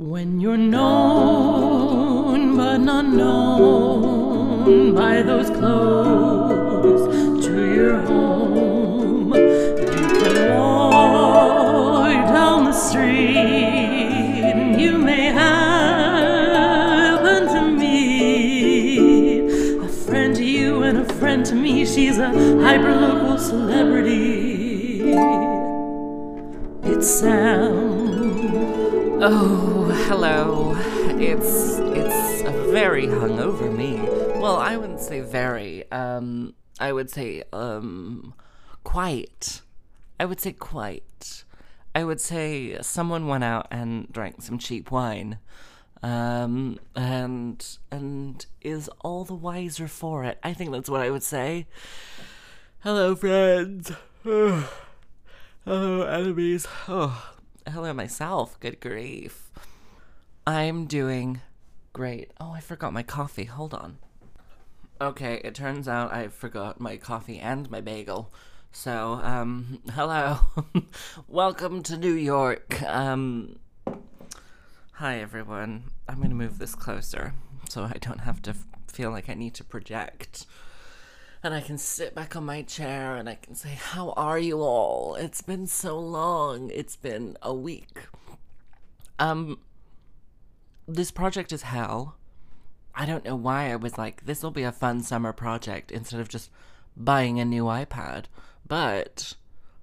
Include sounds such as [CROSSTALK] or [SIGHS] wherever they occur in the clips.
When you're known but not known by those close to your home, you can walk down the street and you may happen to meet a friend to you and a friend to me. She's a hyperlocal celebrity. It's Sam. Oh, hello. It's it's a very hungover me. Well, I wouldn't say very. Um, I would say um, quite. I would say quite. I would say someone went out and drank some cheap wine, um, and and is all the wiser for it. I think that's what I would say. Hello, friends. [SIGHS] hello, enemies. [SIGHS] Oh, hello, myself. Good grief. I'm doing great. Oh, I forgot my coffee. Hold on. Okay, it turns out I forgot my coffee and my bagel. So, um, [LAUGHS] hello. [LAUGHS] Welcome to New York. Um, hi, everyone. I'm going to move this closer so I don't have to f- feel like I need to project. And I can sit back on my chair and I can say, How are you all? It's been so long. It's been a week. Um, this project is hell. I don't know why I was like, this will be a fun summer project instead of just buying a new iPad. But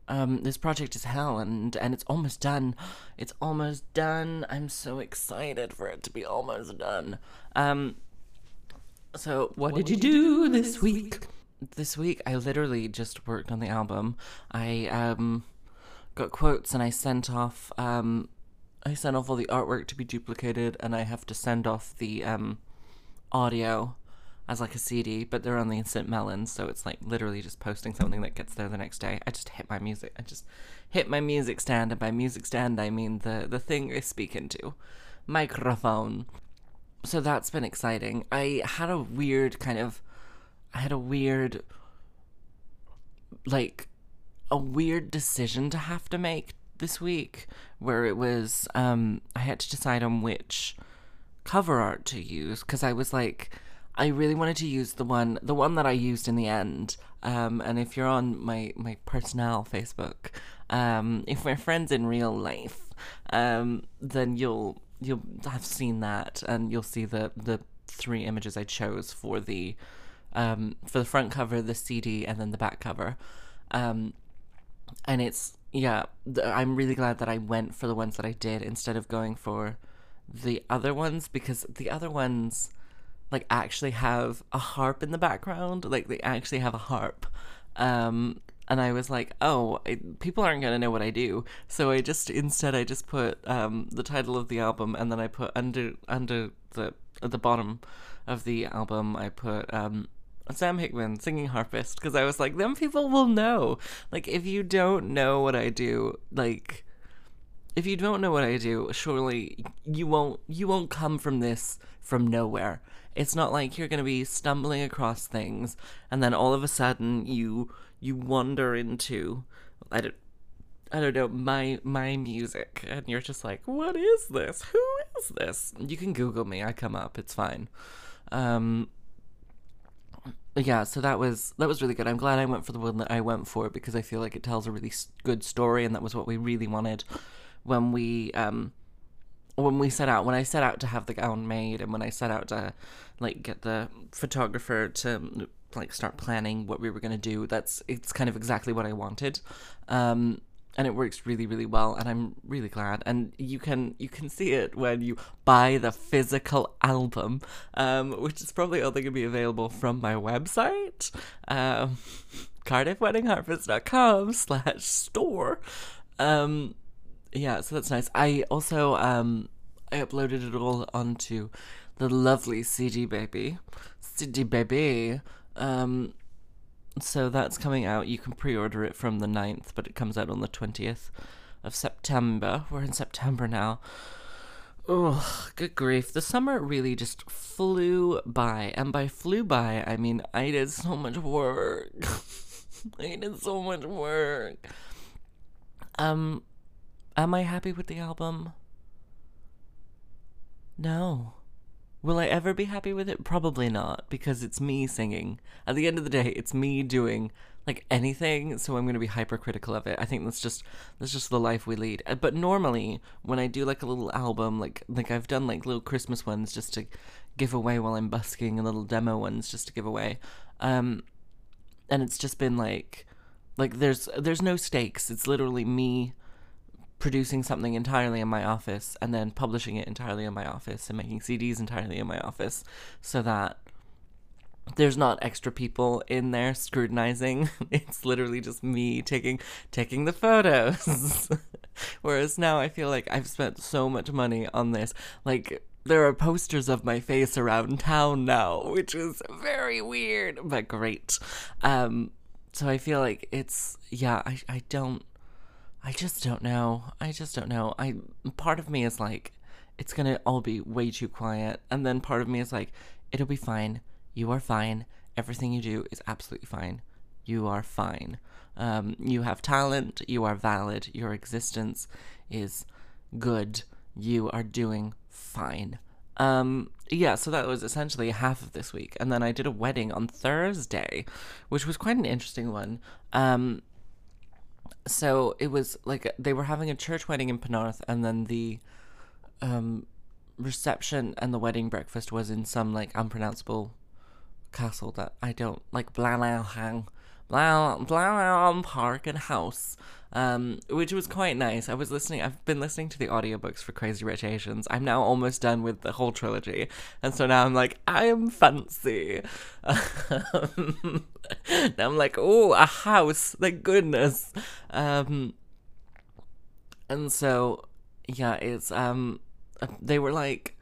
um, this project is hell and and it's almost done. It's almost done. I'm so excited for it to be almost done. Um, so What did you do this week? This week I literally just worked on the album. I um got quotes and I sent off um I sent off all the artwork to be duplicated and I have to send off the um audio as like a CD, but they're on the Instant Melons, so it's like literally just posting something that gets there the next day. I just hit my music. I just hit my music stand, and by music stand I mean the the thing I speak into, microphone. So that's been exciting. I had a weird kind of, I had a weird, like, a weird decision to have to make this week, where it was um I had to decide on which cover art to use because I was like, I really wanted to use the one, the one that I used in the end. Um, and if you're on my my personal Facebook, um, if we're friends in real life, um, then you'll you'll have seen that, and you'll see the the three images I chose for the um for the front cover, the CD, and then the back cover. Um, and it's yeah, th- I'm really glad that I went for the ones that I did instead of going for the other ones because the other ones like actually have a harp in the background. Like they actually have a harp. Um and i was like oh I, people aren't going to know what i do. So i just instead i just put um the title of the album and then i put under under the at the bottom of the album i put um Sam Hickman singing harpist because I was like, them people will know. Like, if you don't know what I do, like, if you don't know what I do, surely you won't you won't come from this from nowhere. It's not like you're going to be stumbling across things and then all of a sudden you you wander into I don't I don't know my my music and you're just like what is this? Who is this? You can google me. I come up. It's fine. Um yeah, so that was that was really good. I'm glad I went for the one that I went for because I feel like it tells a really good story, and that was what we really wanted when we um when we set out when I set out to have the gown made, and when I set out to like get the photographer to like start planning what we were gonna do. That's it's kind of exactly what I wanted. Um, and it works really really well and i'm really glad. And you can you can see it when you buy the physical album um, which is probably only going to be available from my website um, [LAUGHS] cardiffweddingharpist.com slash store. Um, yeah so that's nice. I also um, i uploaded it all onto the lovely cd baby. Cd baby um, so that's coming out. You can pre-order it from the 9th, but it comes out on the 20th of September. We're in September now. Oh, good grief. The summer really just flew by. And by flew by, I mean I did so much work. [LAUGHS] I did so much work. Um am I happy with the album? No. Will I ever be happy with it? Probably not, because it's me singing. At the end of the day, it's me doing like anything, so I'm going to be hypercritical of it. I think that's just that's just the life we lead. Uh, But normally, when I do like a little album, like like I've done like little Christmas ones just to give away while I'm busking, and little demo ones just to give away. Um, and it's just been like like there's there's no stakes. It's literally me producing something entirely in my office and then publishing it entirely in my office and making CDs entirely in my office so that there's not extra people in there scrutinizing. [LAUGHS] It's literally just me taking taking the photos. [LAUGHS] Whereas now I feel like I've spent so much money on this. Like there are posters of my face around town now, which is very weird but great. Um so I feel like it's yeah, I I don't I just don't know. I just don't know. I part of me is like it's to all be way too quiet and then part of me is like it'll be fine. You are fine. Everything you do is absolutely fine. You are fine. Um, you have talent. You are valid. Your existence is good. You are doing fine. Um, yeah, so that was essentially half of this week. And then I did a wedding on Thursday, which was quite an interesting one. Um, so it was like they were having a church wedding in Penarth, and then the um, reception and the wedding breakfast was in some like unpronounceable castle that I don't like Blalauhang. Blan Blau Park and House, um, which was quite nice. I was listening. I've been listening to the audiobooks for Crazy Rich Asians. I'm now almost done with the whole trilogy, and so now I'm like, I am fancy. Um, [LAUGHS] now I'm like, oh, a house! Thank goodness. Um, and so, yeah, it's um, they were like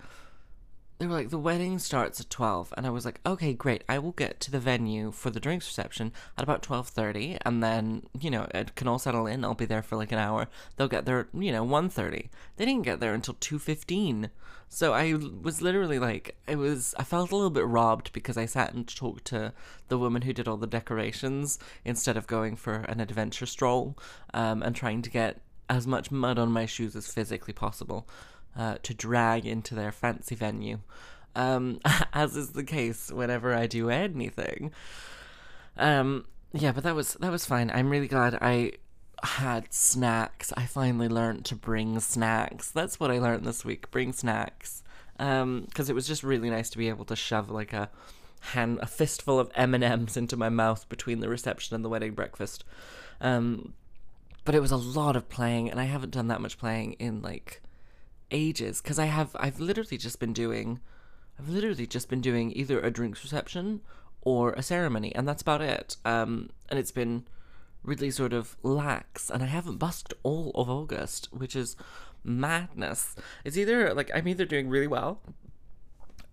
they were like the wedding starts at 12 and i was like okay great. I will get to the venue for the drinks reception at about 12.30 and then you know it can all settle in. I'll be there for like an hour. They'll get there you know 1.30 they didn't get there until 2.15 so i was literally like it was i felt a little bit robbed because i sat and talked to the woman who did all the decorations instead of going for an adventure stroll um, and trying to get as much mud on my shoes as physically possible uh, to drag into their fancy venue, um, [LAUGHS] as is the case whenever I do anything. Um, yeah, but that was that was fine. I'm really glad I had snacks. I finally learned to bring snacks. That's what I learned this week. Bring snacks. Um, because it was just really nice to be able to shove like a hand a fistful of M and M's into my mouth between the reception and the wedding breakfast. Um, but it was a lot of playing, and I haven't done that much playing in like ages because I have I've literally just been doing I've literally just been doing either a drinks reception or a ceremony and that's about it. Um and it's been really sort of lax and I haven't busked all of August, which is madness. It's either like I'm either doing really well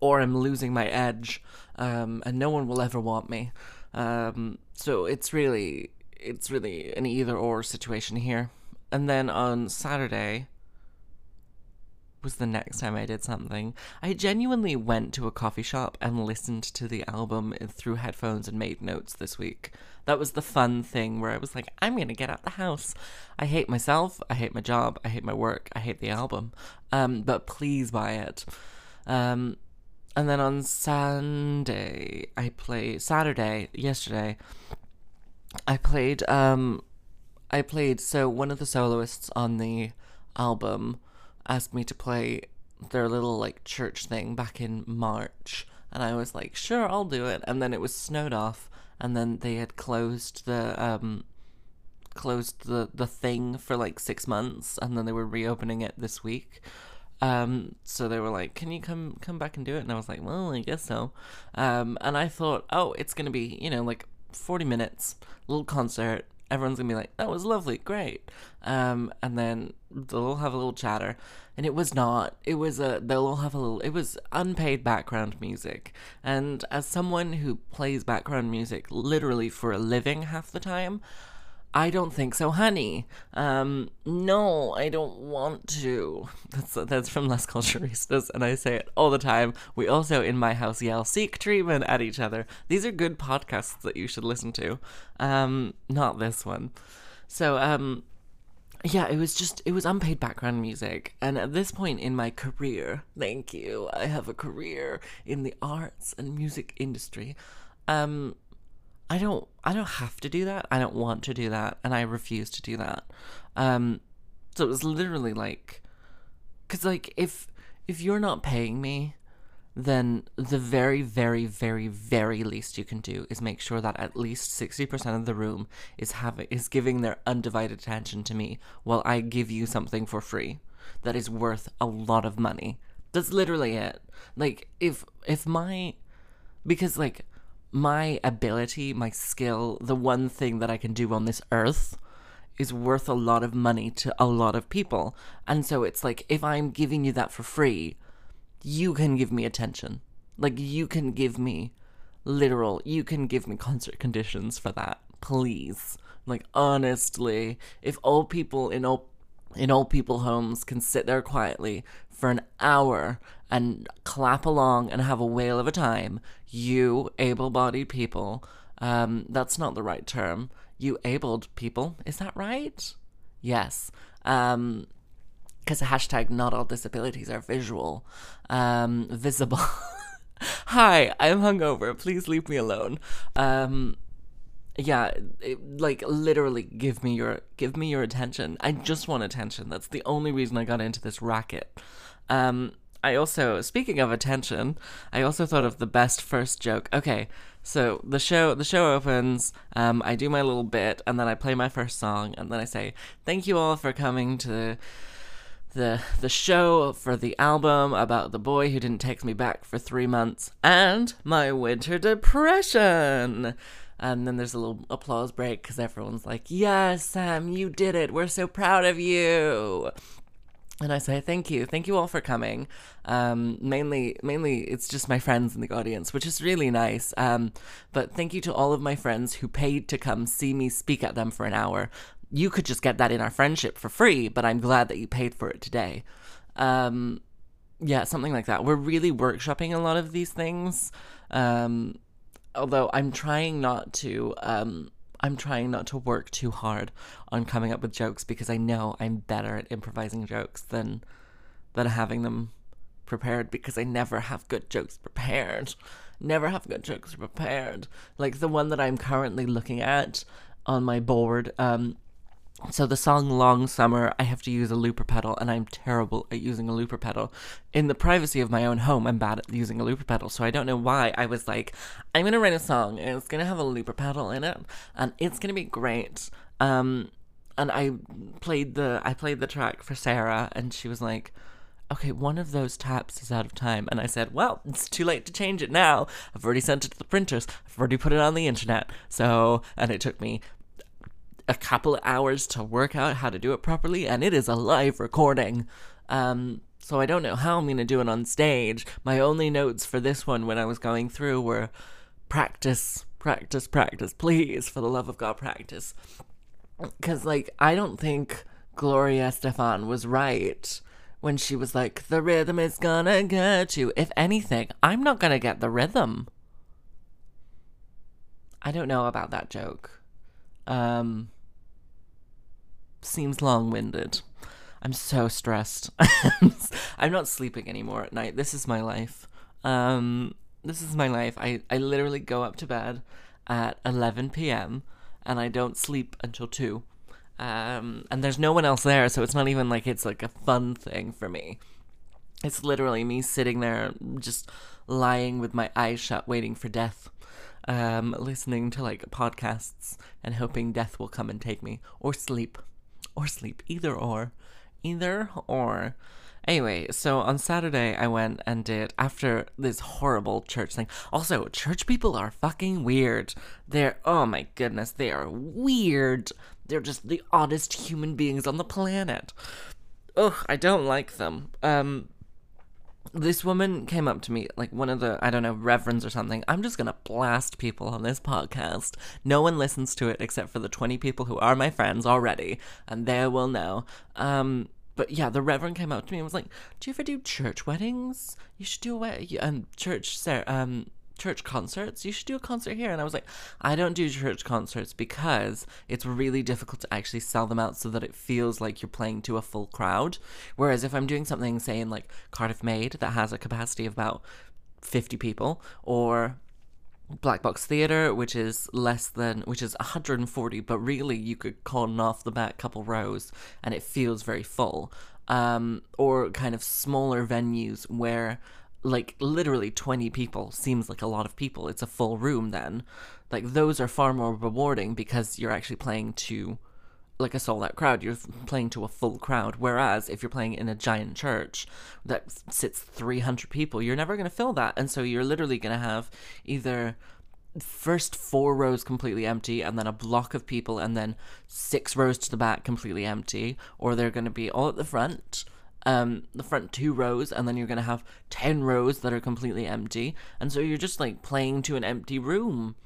or I'm losing my edge um and no one will ever want me. Um so it's really it's really an either or situation here. And then on Saturday, was the next time I did something. I genuinely went to a coffee shop and listened to the album through headphones and made notes this week. That was the fun thing where I was like, I'm gonna get out the house. I hate myself, I hate my job, I hate my work, I hate the album. Um, but please buy it. Um, and then on Sunday, I play Saturday, yesterday, I played um I played so one of the soloists on the album asked me to play their little like church thing back in March and I was like, sure, I'll do it. And then it was snowed off and then they had closed the um closed the the thing for like 6 months and then they were reopening it this week. Um, so they were like, "Can you come come back and do it?" And I was like, "Well, I guess so." Um, and I thought, "Oh, it's gonna be you know like 40 minutes, little concert. Everyone's gonna be like, that was lovely, great. Um, and then they'll all have a little chatter. And it was not. It was a, they'll all have a little, it was unpaid background music. And as someone who plays background music literally for a living half the time, I don't think so, honey. Um, no, I don't want to. That's that's from Las Culturistas, and I say it all the time. We also in my house yell "seek treatment" at each other. These are good podcasts that you should listen to. Um, not this one. So um, yeah, it was just it was unpaid background music, and at this point in my career, thank you, I have a career in the arts and music industry. Um, I don't I don't have to do that. I don't want to do that, and I refuse to do that. Um, so it was literally like, cause like if if you're not paying me, then the very, very, very, very least you can do is make sure that at least sixty percent of the room is having is giving their undivided attention to me while I give you something for free that is worth a lot of money. That's literally it. Like if if my because like my ability, my skill, the one thing that I can do on this earth is worth a lot of money to a lot of people. And so it's like if I'm giving you that for free, you can give me attention. Like you can give me literal, you can give me concert conditions for that. Please. Like honestly, if all people in all in old people homes can sit there quietly for an hour and clap along and have a whale of a time, you able bodied people, um, that's not the right term. You abled people, is that right? Yes. Um, because hashtag not all disabilities are visual, um, visible. [LAUGHS] Hi, I'm hungover. Please leave me alone. Um, yeah, it, like literally, give me your give me your attention. I just want attention. That's the only reason I got into this racket. Um, I also, speaking of attention, I also thought of the best first joke. Okay, so the show the show opens. Um, I do my little bit, and then I play my first song, and then I say, "Thank you all for coming to." the the show for the album about the boy who didn't text me back for three months and my winter depression. And then there's a little applause break because everyone's like, "Yes, Sam, you did it. We're so proud of you." And I say thank you, thank you all for coming. Um, mainly, mainly it's just my friends in the audience, which is really nice. Um, but thank you to all of my friends who paid to come see me speak at them for an hour you could just get that in our friendship for free, but I'm glad that you paid for it today. Um, yeah, something like that. We're really workshopping a lot of these things. Um, although I'm trying not to, um, I'm trying not to work too hard on coming up with jokes because I know I'm better at improvising jokes than than having them prepared because I never have good jokes prepared. Never have good jokes prepared. Like the one that I'm currently looking at on my board um, so the song Long Summer, I have to use a looper pedal, and I'm terrible at using a looper pedal. In the privacy of my own home, I'm bad at using a looper pedal, so I don't know why I was like, I'm gonna write a song, and it's gonna have a looper pedal in it, and it's gonna be great. Um, and I played the I played the track for Sarah, and she was like, okay, one of those taps is out of time. And I said, well, it's too late to change it now. I've already sent it to the printers. I've already put it on the internet. So, and it took me a couple of hours to work out how to do it properly, and it is a live recording. Um, so I don't know how I'm to do it on stage. My only notes for this one when I was going through were practice, practice, practice. Please, for the love of God, practice. Because, like, I don't think Gloria Estefan was right when she was like, the rhythm is gonna get you. If anything, I'm not gonna get the rhythm. I don't know about that joke. Um, seems long winded. I'm so stressed. [LAUGHS] I'm not sleeping anymore at night. This is my life. Um, this is my life. I, I literally go up to bed at 11 p.m. and I don't sleep until 2. Um, and there's no one else there, so it's not even like it's like a fun thing for me. It's literally me sitting there just lying with my eyes shut, waiting for death um, listening to like podcasts and hoping death will come and take me, or sleep, or sleep, either or, either or. Anyway, so on Saturday I went and did after this horrible church thing. Also, church people are fucking weird. They're oh my goodness, they are weird. They're just the oddest human beings on the planet. Ugh, I don't like them. Um this woman came up to me, like one of the, I don't know, reverends or something. I'm just gonna blast people on this podcast. No one listens to it except for the 20 people who are my friends already, and they will know. Um, but yeah, the reverend came up to me and was like, "Do you ever do church weddings? You should do a wedding." Um, church, Sarah, um, church concerts. You should do a concert here. And I was like, I don't do church concerts because it's really difficult to actually sell them out so that it feels like you're playing to a full crowd. Whereas if I'm doing something, say, in like Cardiff MADE that has a capacity of about 50 people, or Black Box Theatre, which is less than, which is 140, but really you could con off the back couple rows and it feels very full. Um, or kind of smaller venues where like literally 20 people seems like a lot of people. It's a full room then. Like those are far more rewarding because you're actually playing to like a sold out crowd. You're playing to a full crowd. Whereas if you're playing in a giant church that sits 300 people, you're never going to fill that. And so you're literally going to have either first four rows completely empty and then a block of people and then six rows to the back completely empty or they're going to be all at the front um the front two rows and then you're to have 10 rows that are completely empty. And so you're just like playing to an empty room.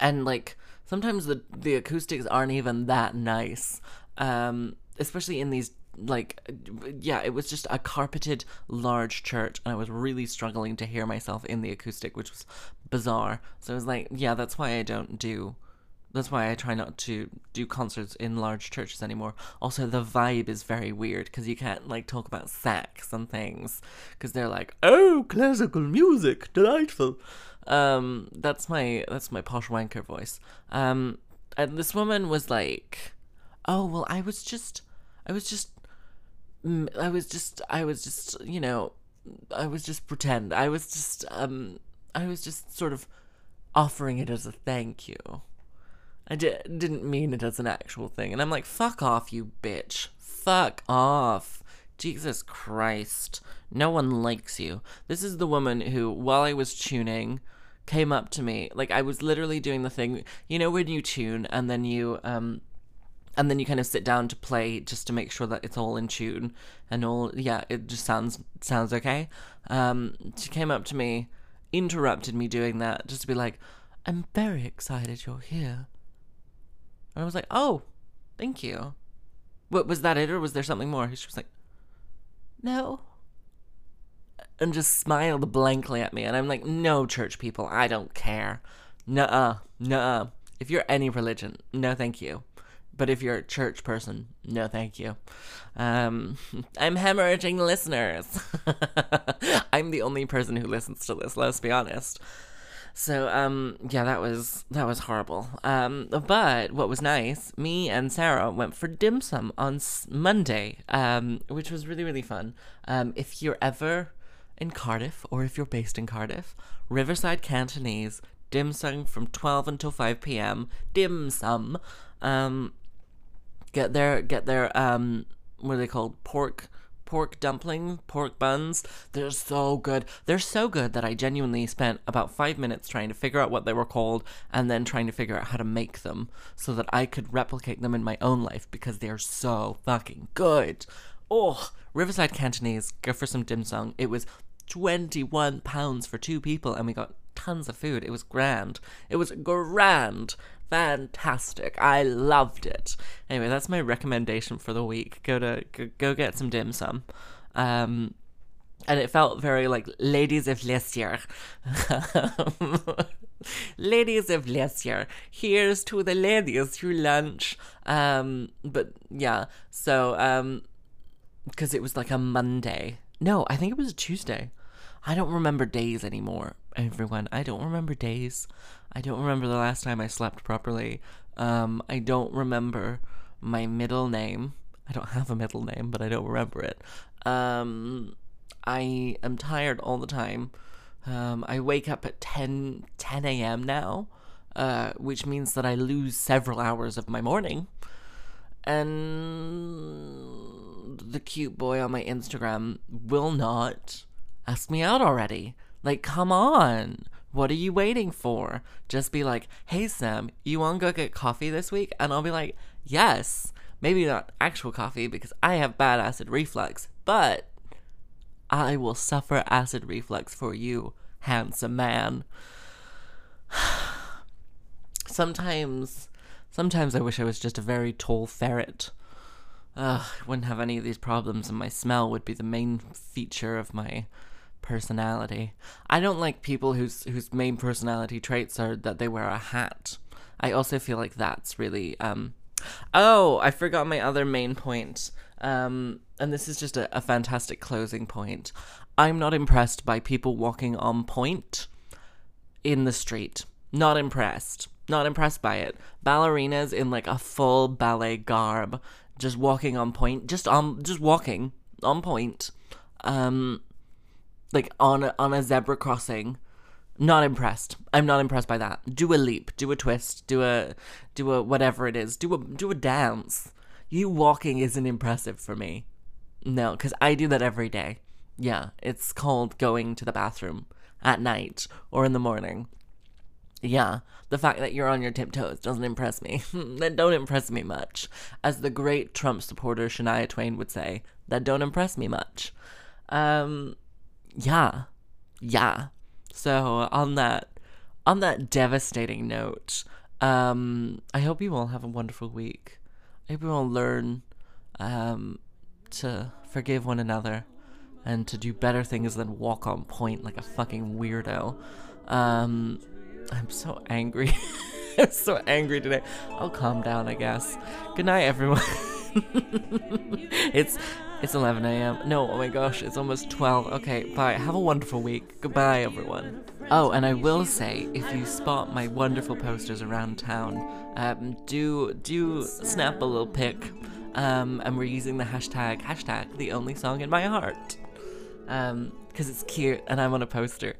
And like sometimes the the acoustics aren't even that nice um especially in these like yeah it was just a carpeted large church and i was really struggling to hear myself in the acoustic which was bizarre. So i was like yeah that's why i don't do that's why I try not to do concerts in large churches anymore. Also, the vibe is very weird because you can't like talk about sex and things because they're like, "Oh, classical music, delightful." Um, that's my that's my posh wanker voice. Um, and this woman was like, "Oh, well, I was just, I was just, mm, I was just, I was just, you know, I was just pretend. I was just, um, I was just sort of offering it as a thank you." I di- didn't mean it as an actual thing. And I'm like, fuck off, you bitch. Fuck off. Jesus Christ. No one likes you. This is the woman who, while I was tuning, came up to me. Like, I was literally doing the thing, you know, when you tune and then you, um, and then you kind of sit down to play just to make sure that it's all in tune and all yeah it just sounds sounds okay um she came up to me interrupted me doing that just to be like i'm very excited you're here and I was like, oh, thank you. What was that it or was there something more? She was like, no. And just smiled blankly at me. And I'm like, no, church people, I don't care. Nuh uh, nuh uh. If you're any religion, no thank you. But if you're a church person, no thank you. Um, [LAUGHS] I'm hemorrhaging listeners. [LAUGHS] I'm the only person who listens to this, let's be honest. So um yeah, that was that was horrible. Um but what was nice, me and Sarah went for dim sum on Monday, um which was really really fun. Um if you're ever in Cardiff or if you're based in Cardiff, Riverside Cantonese dim sum from 12 until 5 p.m. dim sum. Um get their get their um what are they called? Pork pork dumpling, pork buns. They're so good. They're so good that I genuinely spent about five minutes trying to figure out what they were called and then trying to figure out how to make them so that I could replicate them in my own life because they're so fucking good. Oh, Riverside Cantonese, go for some dim sum. It was 21 pounds for two people and we got tons of food. It was grand. It was grand fantastic. I loved it. Anyway, that's my recommendation for the week. Go to go, go get some dim sum. Um, and it felt very like ladies of Leicester. [LAUGHS] ladies of Leicester. Here's to the ladies who lunch. Um, but yeah, so um, because it was like a Monday. No, I think it was a Tuesday. I don't remember days anymore, everyone. I don't remember days. I don't remember the last time I slept properly. Um, I don't remember my middle name. I don't have a middle name, but I don't remember it. Um, I am tired all the time. Um, I wake up at 10, 10 a.m. now, uh, which means that I lose several hours of my morning. And the cute boy on my Instagram will not ask me out already. Like, come on. What are you waiting for? Just be like, hey, Sam, you want to go get coffee this week? And I'll be like, yes. Maybe not actual coffee because I have bad acid reflux, but I will suffer acid reflux for you, handsome man. [SIGHS] sometimes, sometimes I wish I was just a very tall ferret. Ugh, I wouldn't have any of these problems, and my smell would be the main feature of my personality. I don't like people whose whose main personality traits are that they wear a hat. I also feel like that's really um Oh, I forgot my other main point. Um and this is just a, a fantastic closing point. I'm not impressed by people walking on pointe in the street. Not impressed. Not impressed by it. Ballerinas in like a full ballet garb, just walking on pointe, just on just walking on pointe. Um like on a, on a zebra crossing. Not impressed. I'm not impressed by that. Do a leap, do a twist, do a do a whatever it is. Do a do a dance. You walking isn't impressive for me. No, cuz I do that every day. Yeah, it's called going to the bathroom at night or in the morning. Yeah, the fact that you're on your tiptoes doesn't impress me. [LAUGHS] that don't impress me much. As the great Trump supporter Shania Twain would say, that don't impress me much. Um, yeah, yeah. So on that, on that devastating note, um, I hope you all have a wonderful week. I hope you all learn, um, to forgive one another and to do better things than walk on pointe like a fucking weirdo. Um, I'm so angry. [LAUGHS] I'm so angry today. I'll calm down, I guess. Good night, everyone. [LAUGHS] it's it's 11 a.m. No, oh my gosh, it's almost 12. Okay, bye. Have a wonderful week. Goodbye, everyone. Oh, and I will say, if you spot my wonderful posters around town, um, do do snap a little pic. Um, and we're using the hashtag hashtag the only song in my heart. Um, because it's cute and I'm on a poster.